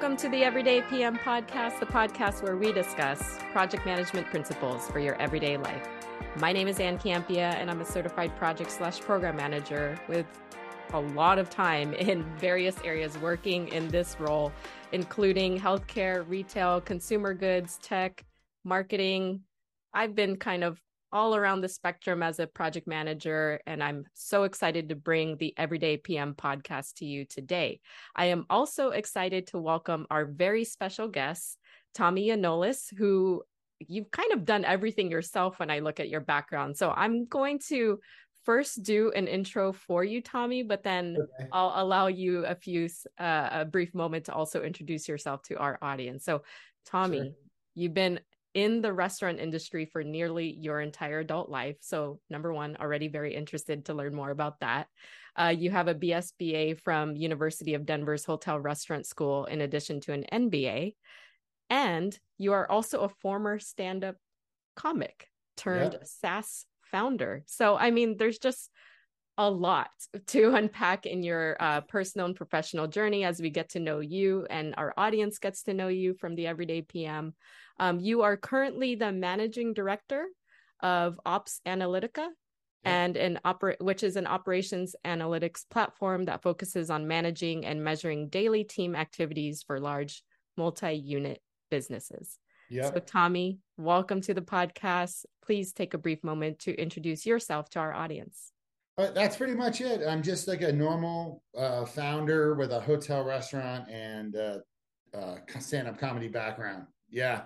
Welcome to the Everyday PM podcast, the podcast where we discuss project management principles for your everyday life. My name is Ann Campea, and I'm a certified project slash program manager with a lot of time in various areas working in this role, including healthcare, retail, consumer goods, tech, marketing. I've been kind of all around the spectrum as a project manager, and I'm so excited to bring the Everyday PM podcast to you today. I am also excited to welcome our very special guest, Tommy Yionoulis, who you've kind of done everything yourself when I look at your background. So I'm going to first do an intro for you, Tommy, but then okay. I'll allow you a few, uh, a brief moment to also introduce yourself to our audience. So, Tommy, sure. you've been in the restaurant industry for nearly your entire adult life. So, number one, already very interested to learn more about that. Uh, you have a BSBA from University of Denver's Hotel Restaurant School, in addition to an MBA, and you are also a former stand-up comic turned yeah. SaaS founder. So, I mean, there's just a lot to unpack in your uh, personal and professional journey as we get to know you and our audience gets to know you from the Everyday PM. Um, you are currently the managing director of OpsAnalitica. And an oper- which is an operations analytics platform that focuses on managing and measuring daily team activities for large multi-unit businesses. Yeah. So, Tommy, welcome to the podcast. Please take a brief moment to introduce yourself to our audience. But that's pretty much it. I'm just like a normal uh, founder with a hotel restaurant and uh, uh, stand-up comedy background. Yeah.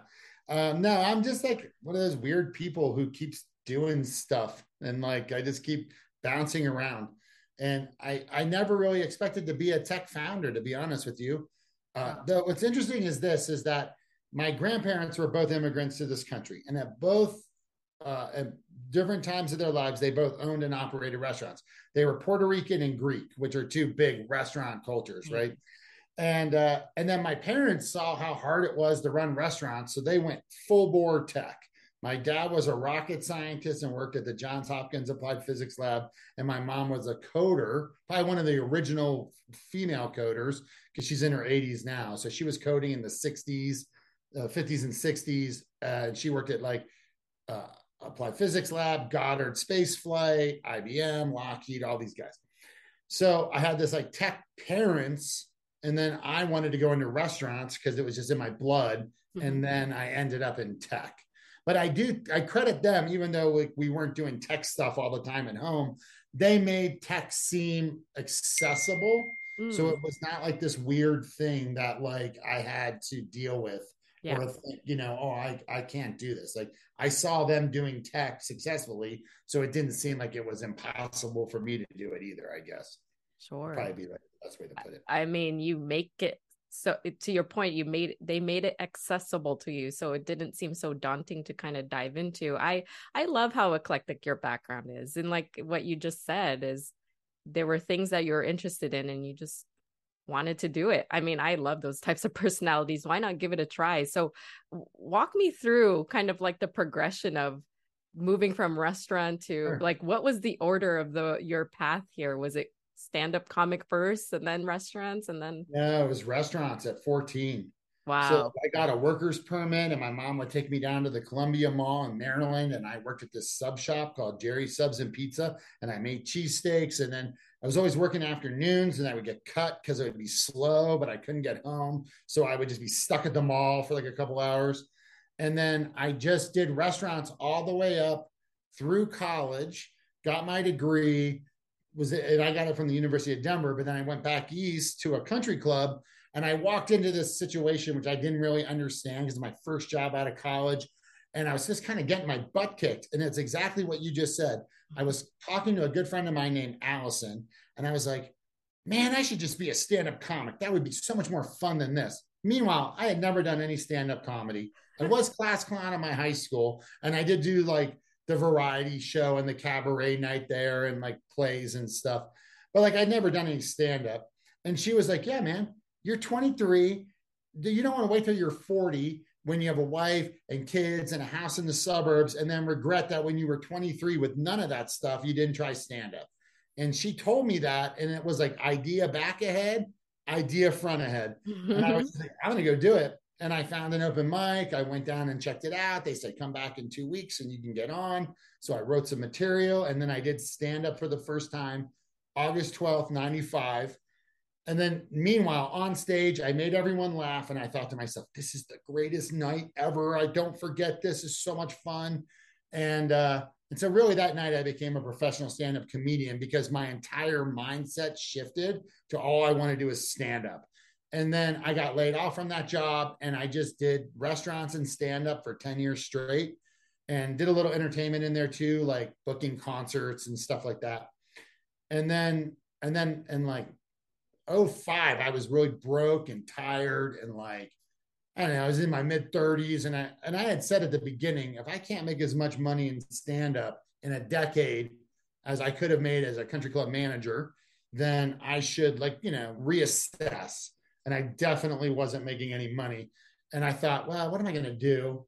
Um, no, I'm just like one of those weird people who keeps doing stuff, and like I just keep bouncing around. And I I never really expected to be a tech founder, to be honest with you. Uh, though what's interesting is this: is that my grandparents were both immigrants to this country, and at both uh, at different times of their lives, they both owned and operated restaurants. They were Puerto Rican and Greek, which are two big restaurant cultures, mm-hmm. right? And uh, and then my parents saw how hard it was to run restaurants, so they went full bore tech. My dad was a rocket scientist and worked at the Johns Hopkins Applied Physics Lab, and my mom was a coder, probably one of the original female coders, because she's in her 80s now. So she was coding in the 60s, uh, 50s, and 60s, uh, and she worked at like uh, Applied Physics Lab, Goddard Space Flight, IBM, Lockheed, all these guys. So I had this like tech parents, and then I wanted to go into restaurants because it was just in my blood. Mm-hmm. And then I ended up in tech. But I do I credit them, even though we, we weren't doing tech stuff all the time at home. They made tech seem accessible. Mm. So it was not like this weird thing that like I had to deal with yeah. or think, you know, oh, I, I can't do this. Like I saw them doing tech successfully, so it didn't seem like it was impossible for me to do it either. I guess. Sure. Probably be the best way to put it. I mean, you make it so to your point you made they made it accessible to you so it didn't seem so daunting to kind of dive into i i love how eclectic your background is and like what you just said is there were things that you're interested in and you just wanted to do it. I mean, I love those types of personalities. Why not give it a try? So, walk me through kind of like the progression of moving from restaurant to sure. like what was the order of the your path here? Was it stand up comic first and then restaurants and then No, it was restaurants at 14. Wow. So I got a worker's permit, and my mom would take me down to the Columbia Mall in Maryland. And I worked at this sub shop called Jerry Subs and Pizza. And I made cheesesteaks. And then I was always working afternoons and I would get cut because it would be slow, but I couldn't get home. So I would just be stuck at the mall for like a couple hours. And then I just did restaurants all the way up through college, got my degree, was it, and I got it from the University of Denver, but then I went back east to a country club and I walked into this situation which I didn't really understand because my first job out of college and I was just kind of getting my butt kicked. And it's exactly what you just said. I was talking to a good friend of mine named Allison, and I was like, man, I should just be a stand up comic. That would be so much more fun than this. Meanwhile, I had never done any stand up comedy. I was class clown in my high school, and I did do like the variety show and the cabaret night there and like plays and stuff. But like I'd never done any stand up. And she was like, yeah, man, you're 23. You don't want to wait till you're 40 when you have a wife and kids and a house in the suburbs and then regret that when you were 23 with none of that stuff you didn't try stand up and she told me that and it was like idea back ahead idea front ahead. And I was like, I'm going to go do it. And I found an open mic. I went down and checked it out. They said, come back in two weeks and you can get on. So I wrote some material and then I did stand up for the first time August 12th, 95. And then meanwhile, on stage, I made everyone laugh. And I thought to myself, this is the greatest night ever. I don't forget this. It's so much fun. And uh, and so really that night I became a professional stand-up comedian because my entire mindset shifted to all I want to do is stand up. And then I got laid off from that job and I just did restaurants and stand up for 10 years straight and did a little entertainment in there too, like booking concerts and stuff like that. And then, and then, and like, oh five, I was really broke and tired and like, I don't know, I was in my mid 30s and I and I had said at the beginning, if I can't make as much money in stand up in a decade as I could have made as a country club manager, then I should like, you know, reassess. And I definitely wasn't making any money. And I thought, well, what am I going to do?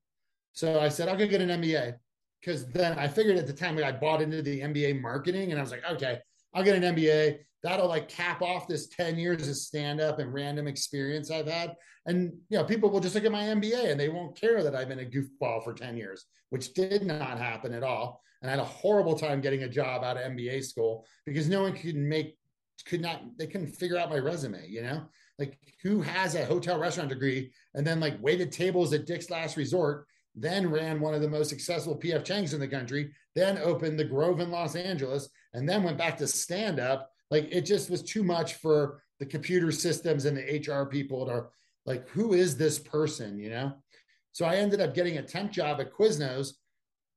So I said, I'll go get an MBA. Because then I figured at the time I bought into the MBA marketing and I was like, okay, I'll get an MBA. That'll like cap off this 10 years of stand up and random experience I've had. And, you know, people will just look at my MBA and they won't care that I've been a goofball for 10 years, which did not happen at all. And I had a horrible time getting a job out of MBA school because no one could make, could not, they couldn't figure out my resume, you know? Like who has a hotel restaurant degree and then like waited tables at Dick's Last Resort then ran one of the most successful PF Chang's in the country, then opened the Grove in Los Angeles, and then went back to stand up. Like it just was too much for the computer systems and the HR people to like, who is this person, you know? So I ended up getting a temp job at Quiznos.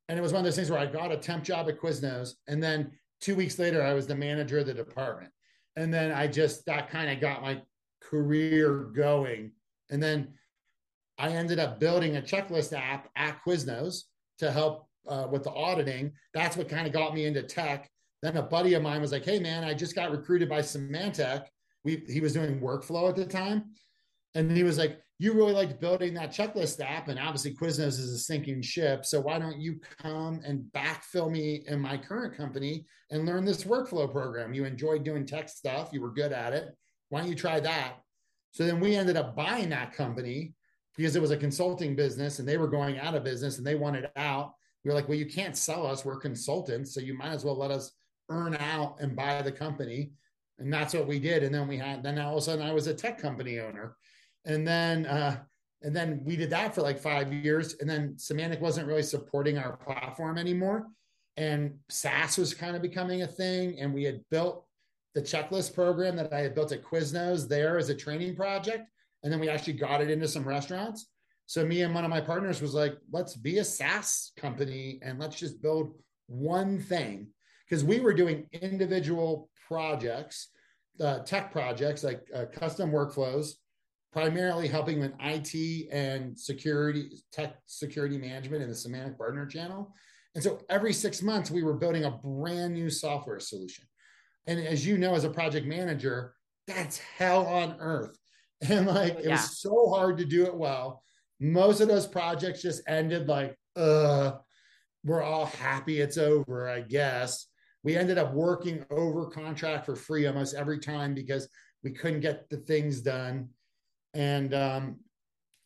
And it was one of those things where I got a temp job at Quiznos. And then two weeks later, I was the manager of the department. And then I just, that kind of got my career going. And then I ended up building a checklist app at Quiznos to help uh, with the auditing. That's what kind of got me into tech. Then a buddy of mine was like, "Hey, man, I just got recruited by Symantec. We he was doing workflow at the time, and he was like, "You really liked building that checklist app, and obviously Quiznos is a sinking ship. So why don't you come and backfill me in my current company and learn this workflow program? You enjoyed doing tech stuff. You were good at it. Why don't you try that?" So then we ended up buying that company because it was a consulting business and they were going out of business and they wanted out. We were like, well, you can't sell us. We're consultants. So you might as well let us earn out and buy the company. And that's what we did. And then we had, then all of a sudden I was a tech company owner. And then, uh, and then we did that for like five years. And then Symantec wasn't really supporting our platform anymore. And SaaS was kind of becoming a thing. And we had built the checklist program that I had built at Quiznos there as a training project and then we actually got it into some restaurants. So me and one of my partners was like, let's be a SaaS company and let's just build one thing because we were doing individual projects, uh, tech projects like uh, custom workflows, primarily helping with IT and security, tech security management in the Symantec Partner Channel. And so every six months, we were building a brand new software solution. And as you know, as a project manager, that's hell on earth and like it yeah. was so hard to do it well most of those projects just ended like uh we're all happy it's over i guess we ended up working over contract for free almost every time because we couldn't get the things done and um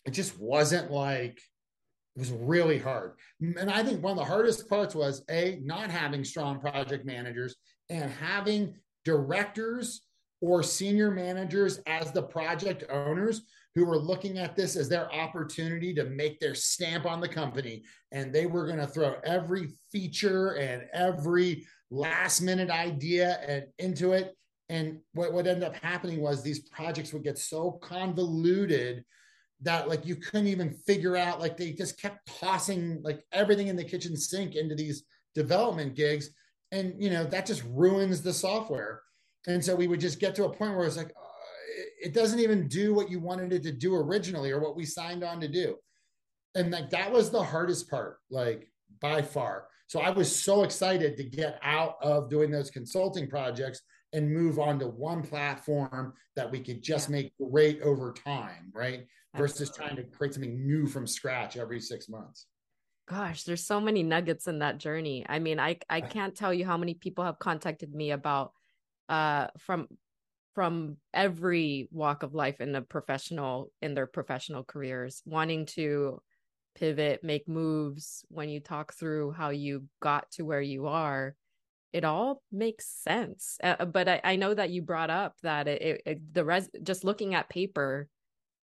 it just wasn't like it was really hard and i think one of the hardest parts was a not having strong project managers and having directors or senior managers as the project owners who were looking at this as their opportunity to make their stamp on the company. And they were going to throw every feature and every last minute idea and into it. And what would end up happening was these projects would get so convoluted that like you couldn't even figure out like they just kept tossing like everything in the kitchen sink into these development gigs and you know that just ruins the software and so we would just get to a point where it's like, uh, it doesn't even do what you wanted it to do originally or what we signed on to do. And like that was the hardest part, like by far. So I was so excited to get out of doing those consulting projects and move on to one platform that we could just make great over time, right? Versus trying to create something new from scratch every six months. Gosh, there's so many nuggets in that journey. I mean, I I can't tell you how many people have contacted me about uh, from from every walk of life in the professional in their professional careers wanting to pivot make moves when you talk through how you got to where you are it all makes sense uh, but I, I, know that you brought up that it, it, the res just looking at paper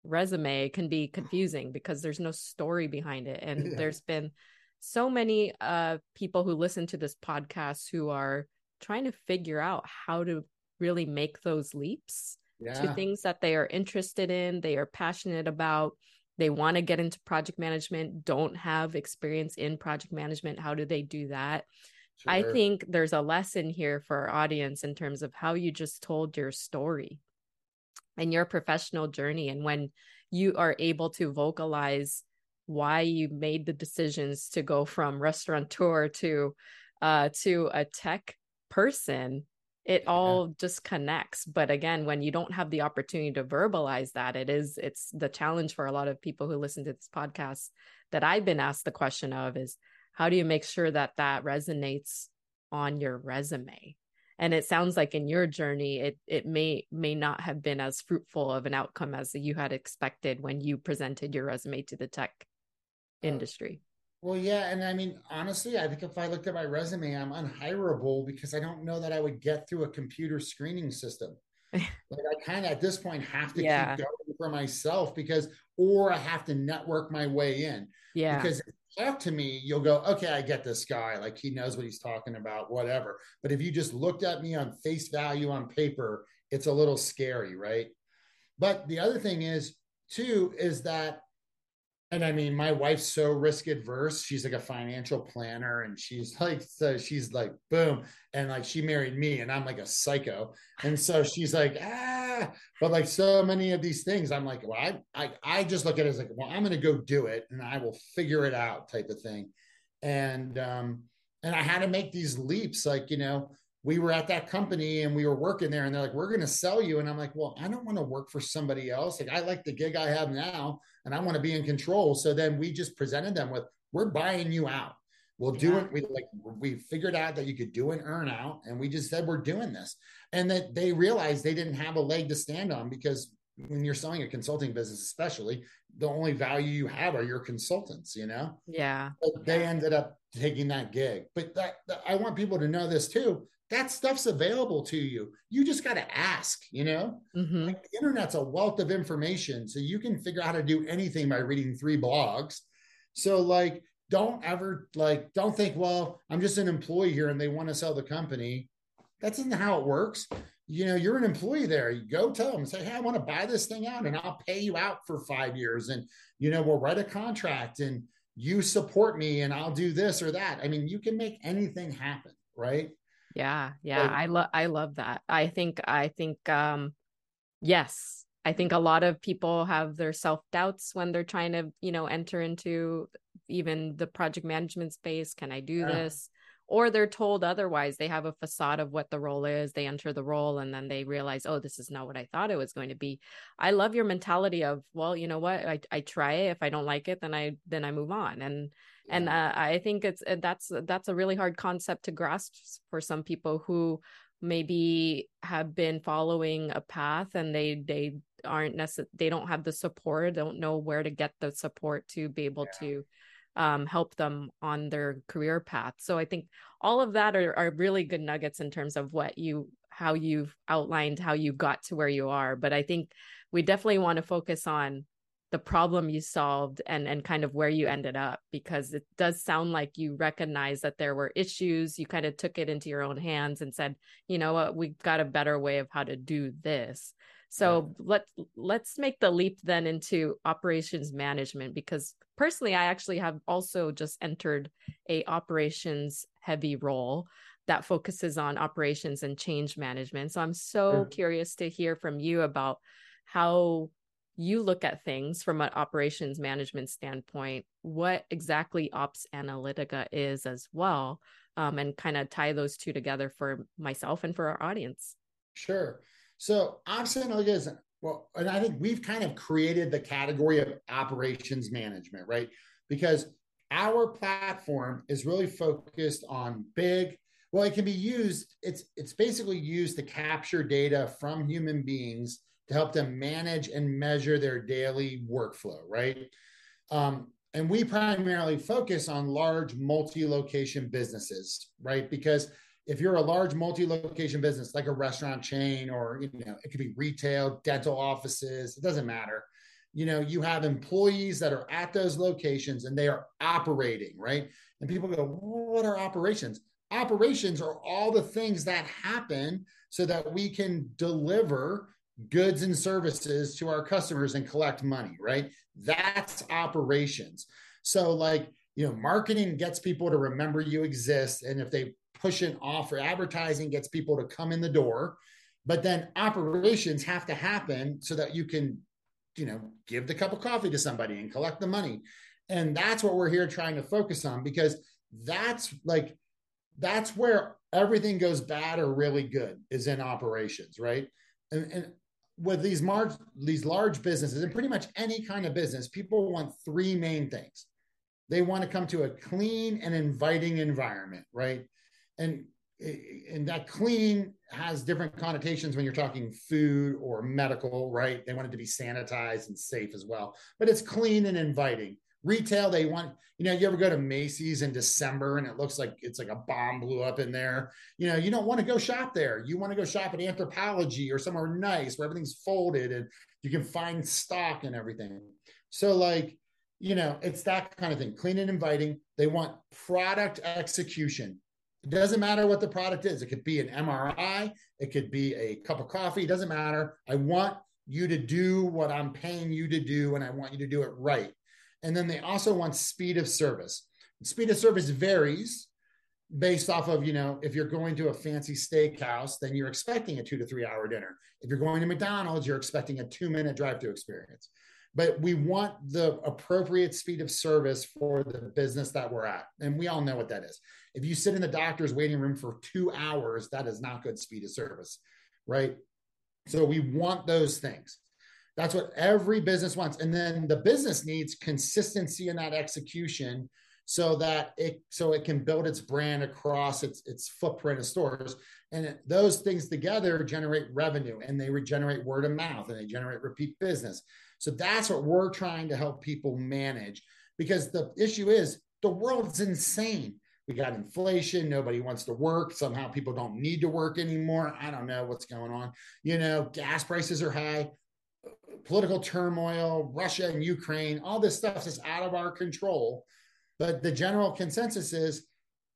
resume can be confusing because there's no story behind it and yeah. there's been so many uh people who listen to this podcast who are trying to figure out how to really make those leaps yeah. to things that they are interested in, they are passionate about, they want to get into project management, don't have experience in project management. How do they do that? Sure. I think there's a lesson here for our audience in terms of how you just told your story and your professional journey. And when you are able to vocalize why you made the decisions to go from restaurateur to uh, to a tech person it all yeah. just connects but again when you don't have the opportunity to verbalize that it is it's the challenge for a lot of people who listen to this podcast that i've been asked the question of is how do you make sure that that resonates on your resume? And it sounds like in your journey it it may may not have been as fruitful of an outcome as you had expected when you presented your resume to the tech uh, industry well, yeah, and I mean, honestly, I think if I looked at my resume, I'm unhireable because I don't know that I would get through a computer screening system. like I kind of at this point have to yeah. keep going for myself because, or I have to network my way in. Yeah. Because talk to me, you'll go, okay, I get this guy. Like he knows what he's talking about, whatever. But if you just looked at me on face value on paper, it's a little scary, right? But the other thing is, too, is that and I mean, my wife's so risk adverse. She's like a financial planner, and she's like, so she's like, boom, and like she married me, and I'm like a psycho, and so she's like, ah, but like so many of these things, I'm like, well, I I, I just look at it as like, well, I'm gonna go do it, and I will figure it out, type of thing, and um, and I had to make these leaps, like you know, we were at that company and we were working there and they're like we're going to sell you. And i'm like well i don't want to work for somebody else. Like i like the gig i have now and i want to be in control. So then we just presented them with we're buying you out. We'll do it. We like we figured out that you could do an earn out and we just said we're doing this. And that they realized they didn't have a leg to stand on because when you're selling a consulting business especially the only value you have are your consultants you know? Yeah. But they ended up taking that gig. But that, that i want people to know this too that stuff's available to you. You just got to ask, you know? Mm-hmm. Like the internet's a wealth of information. So you can figure out how to do anything by reading three blogs. So, like, don't ever, like, don't think, well, I'm just an employee here and they want to sell the company. That isn't how it works. You know, you're an employee there. You go tell them, say, hey, I want to buy this thing out and I'll pay you out for five years. And, you know, we'll write a contract and you support me and I'll do this or that. I mean, you can make anything happen, right? Yeah, yeah, I love I love that. I think I think um yes, I think a lot of people have their self-doubts when they're trying to, you know, enter into even the project management space. Can I do yeah. this? Or they're told otherwise. They have a facade of what the role is. They enter the role and then they realize, oh, this is not what I thought it was going to be. I love your mentality of, well, you know what? I, I try it. If I don't like it, then I then I move on. And and uh, i think it's uh, that's that's a really hard concept to grasp for some people who maybe have been following a path and they they aren't necessarily they don't have the support don't know where to get the support to be able yeah. to um, help them on their career path. So i think all of that are, are really good nuggets in terms of what you how you've outlined how you got to where you are. But i think we definitely want to focus on the problem you solved and and kind of where you ended up because it does sound like you recognize that there were issues. You kind of took it into your own hands and said you know what? We've got a better way of how to do this so yeah. let's let's make the leap then into operations management because personally i actually have also just entered a operations heavy role that focuses on operations and change management so i'm so mm-hmm. curious to hear from you about how you look at things from an operations management standpoint, what exactly OpsAnalitica is as well, um, and kind of tie those two together for myself and for our audience. Sure. So OpsAnalitica is well, and I think we've kind of created the category of operations management, right? Because our platform is really focused on big Well, it can be used. It's it's basically used to capture data from human beings to help them manage and measure their daily workflow, right? Um, and we primarily focus on large multi-location businesses, right? Because if you're a large multi-location business like a restaurant chain or you know it could be retail dental offices it doesn't matter. You know you have employees that are at those locations and they are operating right? And people go what are operations? Operations are all the things that happen so that we can deliver goods and services to our customers and collect money right? That's operations. So like you know marketing gets people to remember you exist and if they push an offer advertising gets people to come in the door. But then operations have to happen so that you can you know give the cup of coffee to somebody and collect the money. And that's what we're here trying to focus on because that's like that's where everything goes bad or really good is in operations right? And, and with these large these large businesses and pretty much any kind of business people want three main things. They want to come to a clean and inviting environment right and eh, and that clean has different connotations when you're talking food or medical, right? They want it to be sanitized and safe as well, but it's clean and inviting. Retail, they want, you know, you ever go to Macy's in December and it looks like it's like a bomb blew up in there. You know, you don't want to go shop there. You want to go shop at Anthropologie or somewhere nice where everything's folded and you can find stock and everything. So, like, you know, it's that kind of thing clean and inviting. They want product execution it doesn't matter what the product is. It could be an MRI, it could be a cup of coffee, it doesn't matter. I want you to do what I'm paying you to do, and I want you to do it right. And then they also want speed of service. Speed of service varies based off of, you know, if you're going to a fancy steakhouse, then you're expecting a two to three hour dinner. If you're going to McDonald's, you're expecting a two minute drive through experience but we want the appropriate speed of service for the business that we're at. And we all know what that is. If you sit in the doctor's waiting room for two hours, that is not good speed of service, right? So we want those things. That's what every business wants. And then the business needs consistency in that execution so that it so it can build its brand across its its footprint of stores and those things together generate revenue and they regenerate word of mouth and they generate repeat business so that's what we're trying to help people manage because the issue is the world's insane. We got inflation. Nobody wants to work. Somehow people don't need to work anymore. I don't know what's going on. You know, gas prices are high, political turmoil, Russia and Ukraine, all this stuff is out of our control. But the general consensus is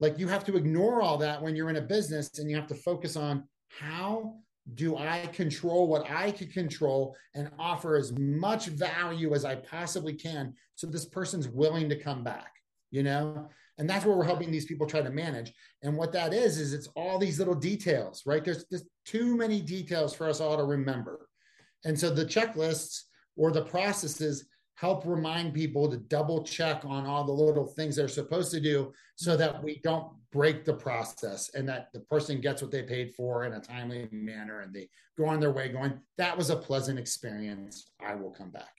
like you have to ignore all that when you're in a business and you have to focus on how do I control what I can control and offer as much value as I possibly can so this person's willing to come back, you know? And that's what we're helping these people try to manage. And what that is, is it's all these little details, right? There's, just too many details for us all to remember. And so the checklists or the processes help remind people to double check on all the little things they're supposed to do so that we don't break the process and that the person gets what they paid for in a timely manner and they go on their way going. That was a pleasant experience. I will come back.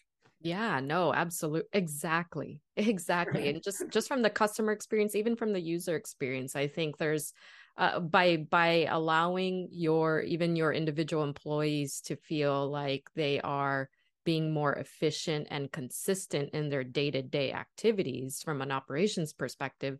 Yeah no absolutely exactly exactly. And just just from the customer experience even from the user experience i think there's uh, by by allowing your even your individual employees to feel like they are being more efficient and consistent in their day-to-day activities from an operations perspective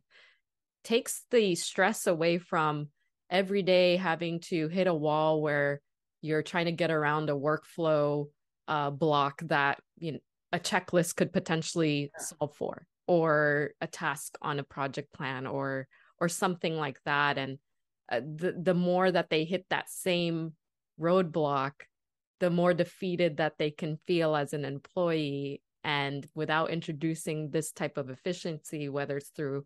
takes the stress away from every day having to hit a wall where you're trying to get around a workflow uh, block that you know a checklist could potentially solve for or a task on a project plan or or something like that. And uh, the the more that they hit that same roadblock the more defeated that they can feel as an employee and without introducing this type of efficiency whether it's through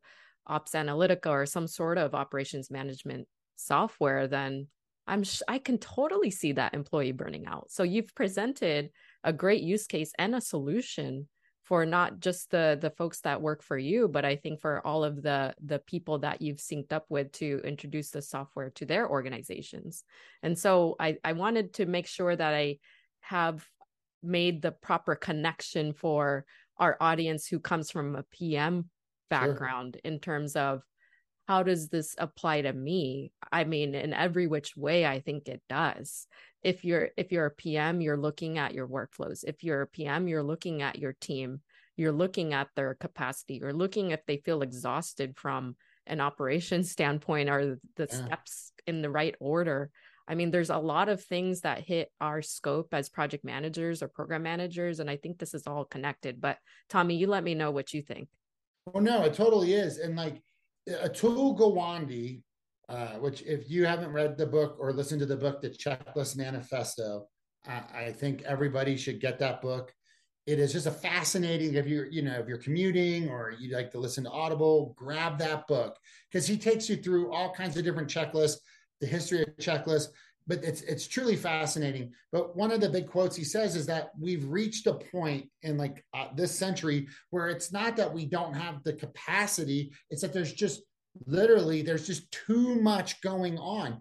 OpsAnalitica or some sort of operations management software then i'm sh- i can totally see that employee burning out. So you've presented a great use case and a solution for not just the the folks that work for you but i think for all of the the people that you've synced up with to introduce the software to their organizations and so i i wanted to make sure that i have made the proper connection for our audience who comes from a pm background sure. in terms of how does this apply to me? I mean in every which way i think it does. If you're if you're a pm you're looking at your workflows. If you're a pm you're looking at your team. You're looking at their capacity. You're looking if they feel exhausted from an operations standpoint are the yeah. steps in the right order? I mean there's a lot of things that hit our scope as project managers or program managers and i think this is all connected but tommy you let me know what you think. Well no it totally is and like atul gawande uh, which if you haven't read the book or listened to the book the checklist manifesto I, I think everybody should get that book. It is just a fascinating if you're you know if you're commuting or you like to listen to audible grab that book because he takes you through all kinds of different checklists the history of checklists but it's it's truly fascinating but one of the big quotes he says is that we've reached a point in like uh, this century where it's not that we don't have the capacity it's that there's just literally there's just too much going on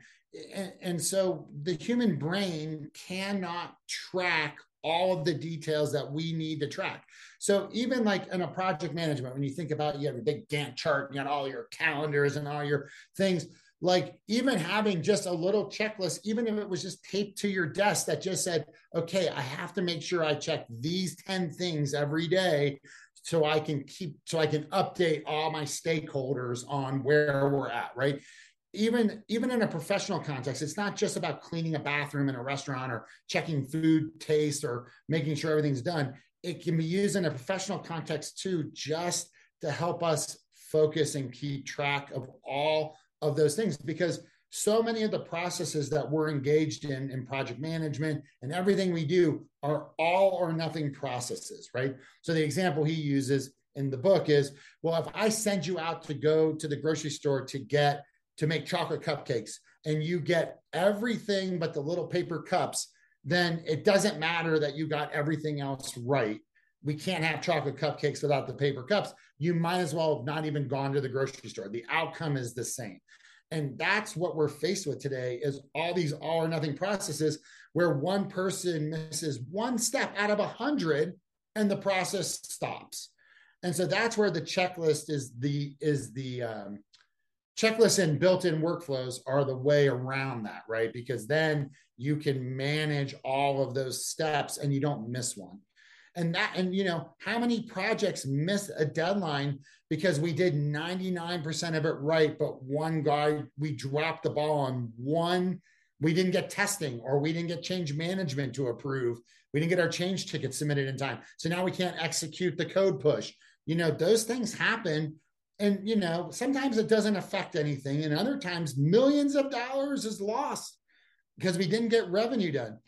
and, and so the human brain cannot track all of the details that we need to track. So even like in a project management, when you think about you have a big Gantt chart, and you got all your calendars and all your things, like even having just a little checklist, even if it was just taped to your desk that just said, okay, I have to make sure I check these 10 things every day so I can keep, so I can update all my stakeholders on where we're at, right? even even in a professional context it's not just about cleaning a bathroom in a restaurant or checking food taste or making sure everything's done it can be used in a professional context too just to help us focus and keep track of all of those things because so many of the processes that we're engaged in in project management and everything we do are all or nothing processes right so the example he uses in the book is well if i send you out to go to the grocery store to get to make chocolate cupcakes and you get everything but the little paper cups, then it doesn't matter that you got everything else right. We can't have chocolate cupcakes without the paper cups. You might as well have not even gone to the grocery store. The outcome is the same. And that's what we're faced with today is all these all or nothing processes where one person misses one step out of a hundred and the process stops. And so that's where the checklist is the is the um, checklists and built-in workflows are the way around that right because then you can manage all of those steps and you don't miss one and that and you know how many projects miss a deadline because we did 99% of it right but one guy we dropped the ball on one. We didn't get testing or we didn't get change management to approve. We didn't get our change ticket submitted in time. So now we can't execute the code push. You know those things happen. And you know sometimes it doesn't affect anything. And other times millions of dollars is lost because we didn't get revenue done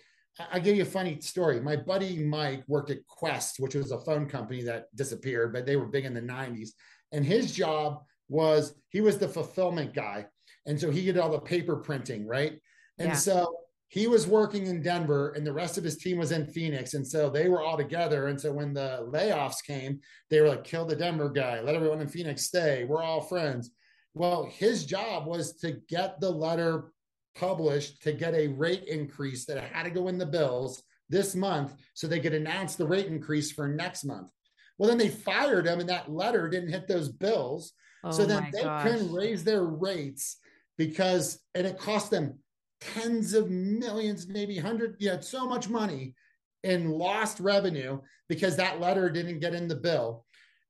i'll give you a funny story my buddy mike worked at Qwest, which was a phone company that disappeared but they were big in the 90s and his job was he was the fulfillment guy and so he did all the paper printing right and yeah. so he was working in Denver and the rest of his team was in Phoenix. And so they were all together. And so when the layoffs came, they were like, kill the Denver guy, let everyone in Phoenix stay. We're all friends. Well, his job was to get the letter published to get a rate increase that had to go in the bills this month so they could announce the rate increase for next month. Well, then they fired him and that letter didn't hit those bills. Oh so then they gosh. couldn't raise their rates because, and it cost them tens of millions, maybe hundred, you had so much money in lost revenue because that letter didn't get in the bill.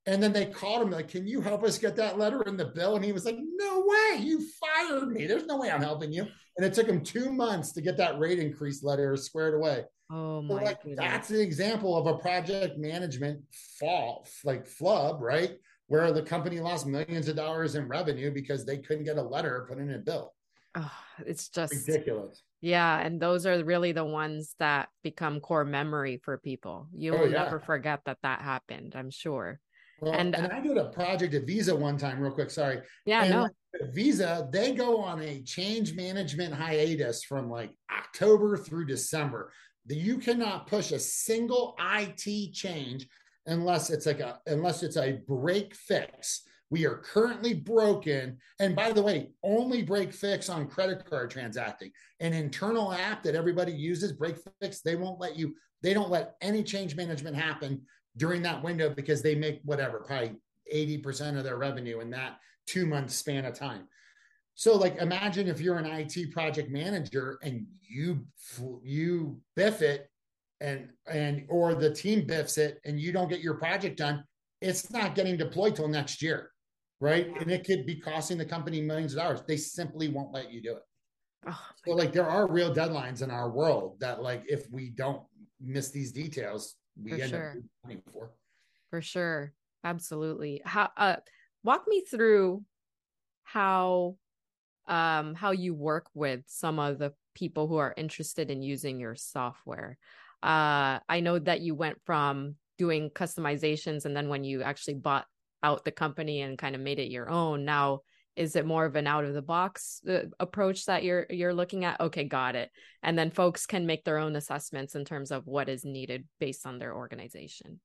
And then they called him like, "Can you help us get that letter in the bill?" And he was like, "No way! You fired me. There's no way I'm helping you." And it took him two months to get that rate increase letter squared away. Oh my! So like, that's an example of a project management fault, like flub, right? Where the company lost millions of dollars in revenue because they couldn't get a letter put in a bill oh, it's just ridiculous. Yeah, and those are really the ones that become core memory for people. You oh, will yeah. never forget that that happened. I'm sure. Well, and, and uh, I did a project at Visa one time, real quick. Sorry. Yeah, and no. Visa, they go on a change management hiatus from like October through December. You cannot push a single IT change unless it's like a unless it's a break fix we are currently broken. And by the way, only break fix on credit card transacting. An internal app that everybody uses, break fix, they won't let you, they don't let any change management happen during that window because they make whatever, probably 80% of their revenue in that two months span of time. So like imagine if you're an IT project manager and you you biff it and and or the team biffs it and you don't get your project done, it's not getting deployed till next year. Right. And it could be costing the company millions of dollars. They simply won't let you do it. Oh, oh so like there are real deadlines in our world that like if we don't miss these details, we for end sure. up for. For sure. Absolutely. How uh walk me through how um how you work with some of the people who are interested in using your software. Uh I know that you went from doing customizations and then when you actually bought out the company and kind of made it your own, now is it more of an out of the box uh, approach that you're you're looking at? Okay got it. And then folks can make their own assessments in terms of what is needed based on their organization.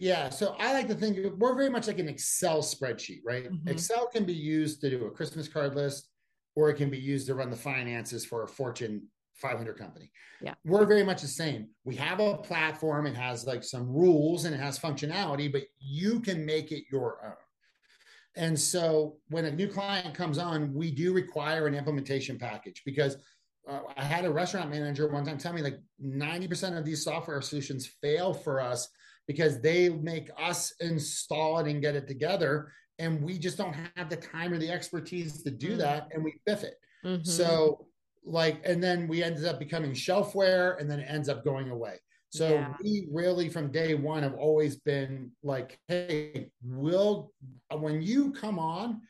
Yeah so i like to think we're very much like an excel spreadsheet right? Mm-hmm. excel can be used to do a christmas card list or it can be used to run the finances for a fortune 500 company. Yeah. We're very much the same. We have a platform it has like some rules and it has functionality but you can make it your own and so when a new client comes on, we do require an implementation package because uh, I had a restaurant manager one time tell me like 90% of these software solutions fail for us because they make us install it and get it together. And we just don't have the time or the expertise to do mm-hmm. that. And we biff it. Mm-hmm. So, like, and then we ended up becoming shelfware and then it ends up going away. So yeah. we really, from day one, have always been like, hey, we'll, when you come on,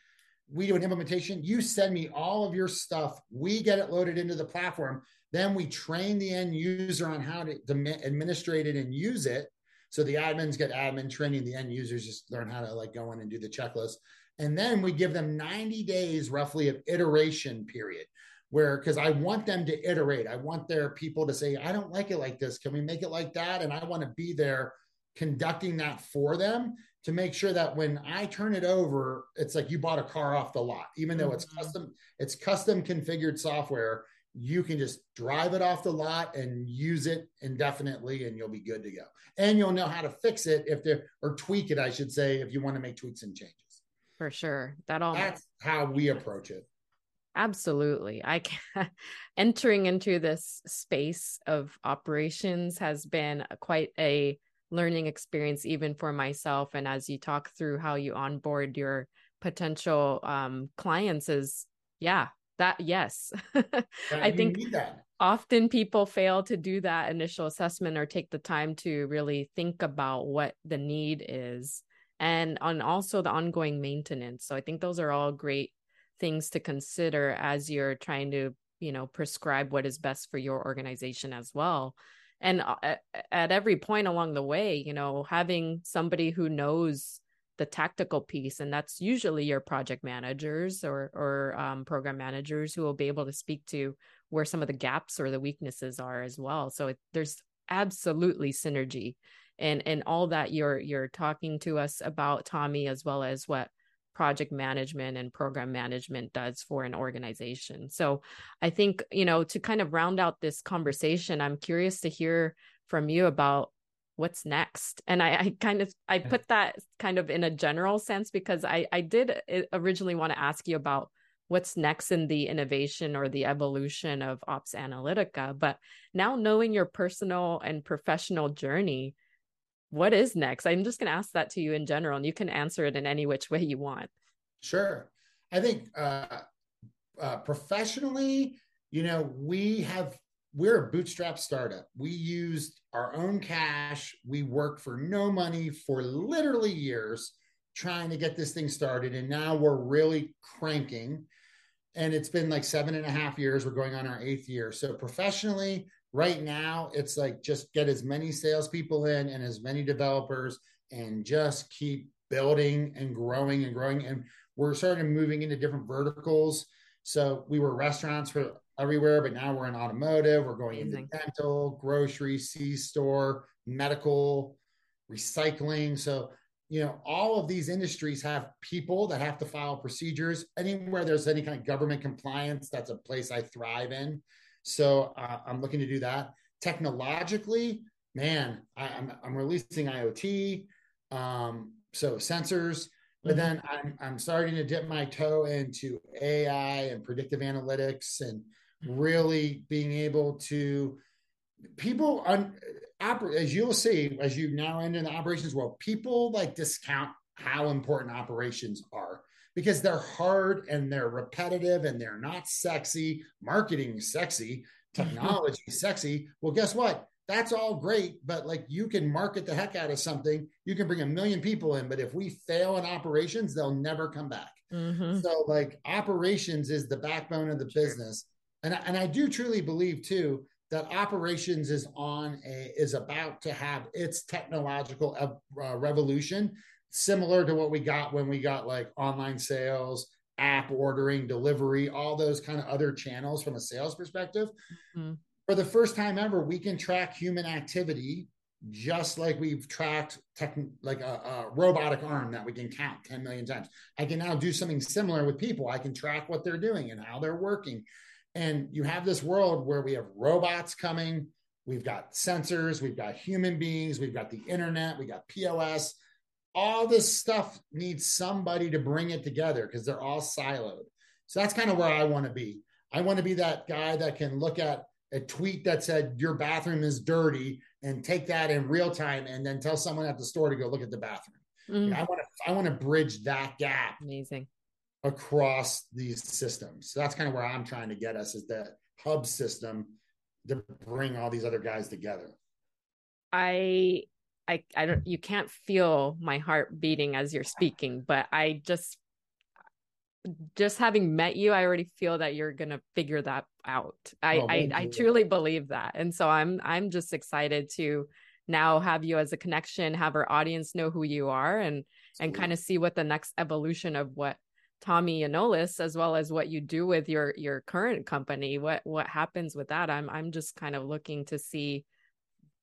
we do an implementation, you send me all of your stuff, we get it loaded into the platform. Then we train the end user on how to administrate it and use it. So the admins get admin training, the end users just learn how to like go in and do the checklist. And then we give them 90 days roughly of iteration period where because I want them to iterate. I want their people to say, I don't like it like this. Can we make it like that? And I want to be there conducting that for them to make sure that when I turn it over, it's like you bought a car off the lot, even though it's mm-hmm. custom, it's custom configured software. You can just drive it off the lot and use it indefinitely, and you'll be good to go. And you'll know how to fix it if there or tweak it, I should say, if you want to make tweaks and changes. For sure, that all that's how we approach it. Absolutely. I can entering into this space of operations has been quite a learning experience even for myself. And as you talk through how you onboard your potential um, clients is yeah that yes. I think often people fail to do that initial assessment or take the time to really think about what the need is. And on also the ongoing maintenance. So i think those are all great things to consider as you're trying to you know prescribe what is best for your organization as well. And uh, at every point along the way you know having somebody who knows the tactical piece and that's usually your project managers or or um, program managers who will be able to speak to where some of the gaps or the weaknesses are as well. So it, there's absolutely synergy. And and all that you're you're talking to us about tommy as well as what project management and program management does for an organization. So I think, you know, to kind of round out this conversation, I'm curious to hear from you about what's next. And I, I kind of I put that kind of in a general sense because I I did uh, originally want to ask you about what's next in the innovation or the evolution of OpsAnalitica but now knowing your personal and professional journey what is next? I'm just going to ask that to you in general, and you can answer it in any which way you want. Sure. I think uh, uh, professionally, you know, we have we're a bootstrap startup. We used our own cash. We worked for no money for literally years trying to get this thing started, and now we're really cranking. And it's been like seven and a half years. We're going on our eighth year. So professionally, Right now, it's like just get as many salespeople in and as many developers and just keep building and growing and growing. And we're starting to moving into different verticals. So we were restaurants for everywhere, but now we're in automotive. We're going Amazing. into dental, grocery, C store, medical, recycling. So, you know, all of these industries have people that have to file procedures. Anywhere there's any kind of government compliance, that's a place I thrive in. So uh, I'm looking to do that. Technologically, man, I, am I'm, I'm releasing IoT, um, so sensors. But mm-hmm. then I'm I'm starting to dip my toe into AI and predictive analytics and really being able to people on as you'll see as you now end in the operations world, people like discount how important operations are because they're hard and they're repetitive and they're not sexy. Marketing sexy, technology sexy. Well, guess what? That's all great, but like you can market the heck out of something. You can bring a million people in, but if we fail in operations, they'll never come back. Mm-hmm. So, like, operations is the backbone of the sure. business. And, and I do truly believe too that operations is on a is about to have its technological uh, revolution similar to what we got when we got like online sales app ordering delivery all those kind of other channels from a sales perspective. Mm-hmm. for the first time ever we can track human activity just like we've tracked tech, like a, a, robotic arm that we can count 10 million times. I can now do something similar with people. I can track what they're doing and how they're working. And you have this world where we have robots coming, we've got sensors, we've got human beings, we've got the internet, we got POS. All this stuff needs somebody to bring it together because they're all siloed. So that's kind of where I want to be. I want to be that guy that can look at a tweet that said your bathroom is dirty and take that in real time and then tell someone at the store to go look at the bathroom. Mm. I want to I want to bridge that gap. Amazing across these systems. So that's kind of where I'm trying to get us is that hub system to bring all these other guys together. I I I don't you can't feel my heart beating as you're speaking, but I just just having met you, I already feel that you're gonna figure that out. I, oh, I, I truly believe that. And so I'm I'm just excited to now have you as a connection, have our audience know who you are and and kind of see what the next evolution of what Tommy Yionoulis as well as what you do with your your current company. What what happens with that? I'm I'm just kind of looking to see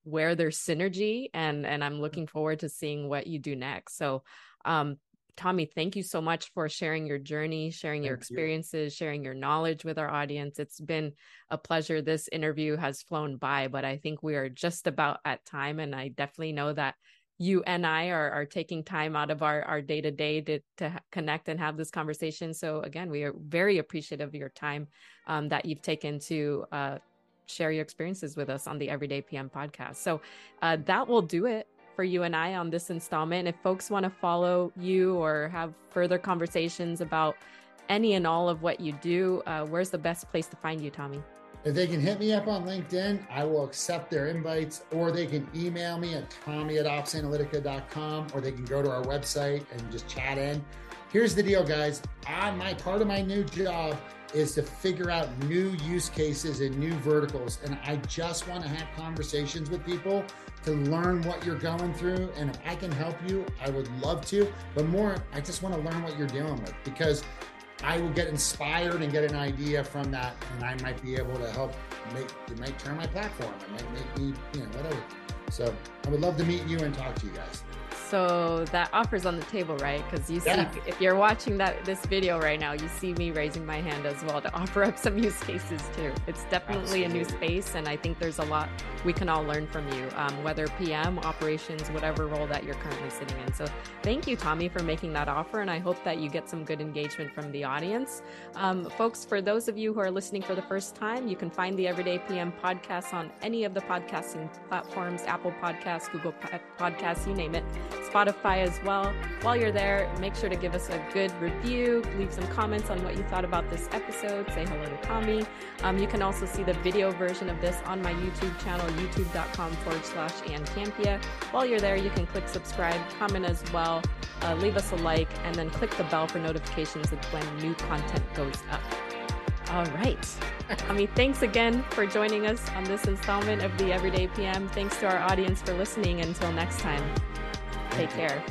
where there's synergy and and I'm looking forward to seeing what you do next. So um Tommy, thank you so much for sharing your journey, sharing thank your experiences, you. sharing your knowledge with our audience. It's been a pleasure. This interview has flown by, but I think we are just about at time. And I definitely know that you and I are, are taking time out of our, our day to day to, to connect and have this conversation. So again, we are very appreciative of your time um, that you've taken to uh, share your experiences with us on the Everyday PM podcast. So uh, that will do it for you and I on this installment. If folks want to follow you or have further conversations about any and all of what you do, uh, where's the best place to find you, Tommy? If they can hit me up on LinkedIn, I will accept their invites, or they can email me at tommy at opsanalitica.com, or they can go to our website and just chat in. Here's the deal, guys. On my part of my new job is to figure out new use cases and new verticals. And I just want to have conversations with people to learn what you're going through. And if I can help you, I would love to. But more, I just want to learn what you're dealing with because I will get inspired and get an idea from that, and I might be able to help make it might turn my platform. It might make me, you know, whatever. So I would love to meet you and talk to you guys so that offer's on the table, right? Because you see, yeah. if you're watching that this video right now, you see me raising my hand as well to offer up some use cases too. It's definitely Absolutely. a new space, and I think there's a lot we can all learn from you, um, whether PM, operations, whatever role that you're currently sitting in. So thank you, Tommy, for making that offer, and I hope that you get some good engagement from the audience. Um, folks, for those of you who are listening for the first time, you can find the Everyday PM podcast on any of the podcasting platforms, Apple Podcasts, Google Podcasts, you name it. Spotify as well. While you're there, make sure to give us a good review, leave some comments on what you thought about this episode, say hello to Tommy. Um, you can also see the video version of this on my YouTube channel, youtube.com forward slash Ann Campea. While you're there, you can click subscribe, comment as well, uh, leave us a like, and then click the bell for notifications of when new content goes up. All right. Tommy, thanks again for joining us on this installment of the Everyday PM. Thanks to our audience for listening. Until next time. Take care.